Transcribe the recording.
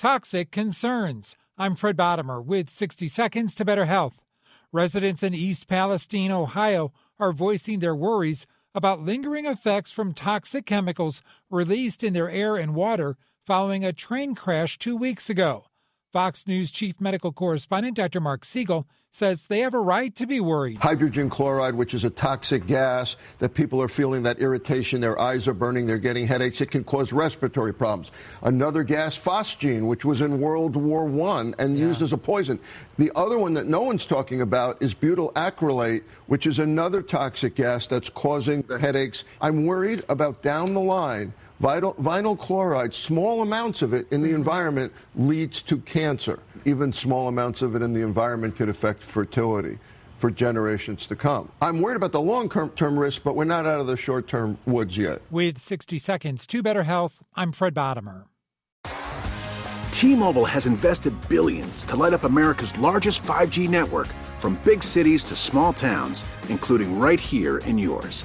Toxic concerns. I'm Fred Bottomer with 60 Seconds to Better Health. Residents in East Palestine, Ohio, are voicing their worries about lingering effects from toxic chemicals released in their air and water following a train crash two weeks ago. Fox News chief medical correspondent Dr. Marc Siegel says they have a right to be worried. Hydrogen chloride, which is a toxic gas that people are feeling that irritation, their eyes are burning, they're getting headaches, it can cause respiratory problems. Another gas, phosgene, which was in World War I and yeah. used as a poison. The other one that no one's talking about is butyl acrylate, which is another toxic gas that's causing the headaches. I'm worried about down the line Vinyl, vinyl, chloride, small amounts of it in the mm-hmm. environment leads to cancer. Even small amounts of it in the environment could affect fertility for generations to come. I'm worried about the long term risk, but we're not out of the short term woods yet. With 60 seconds to better health, I'm Fred Bottomer. T Mobile has invested billions to light up America's largest 5G network from big cities to small towns, including right here in yours.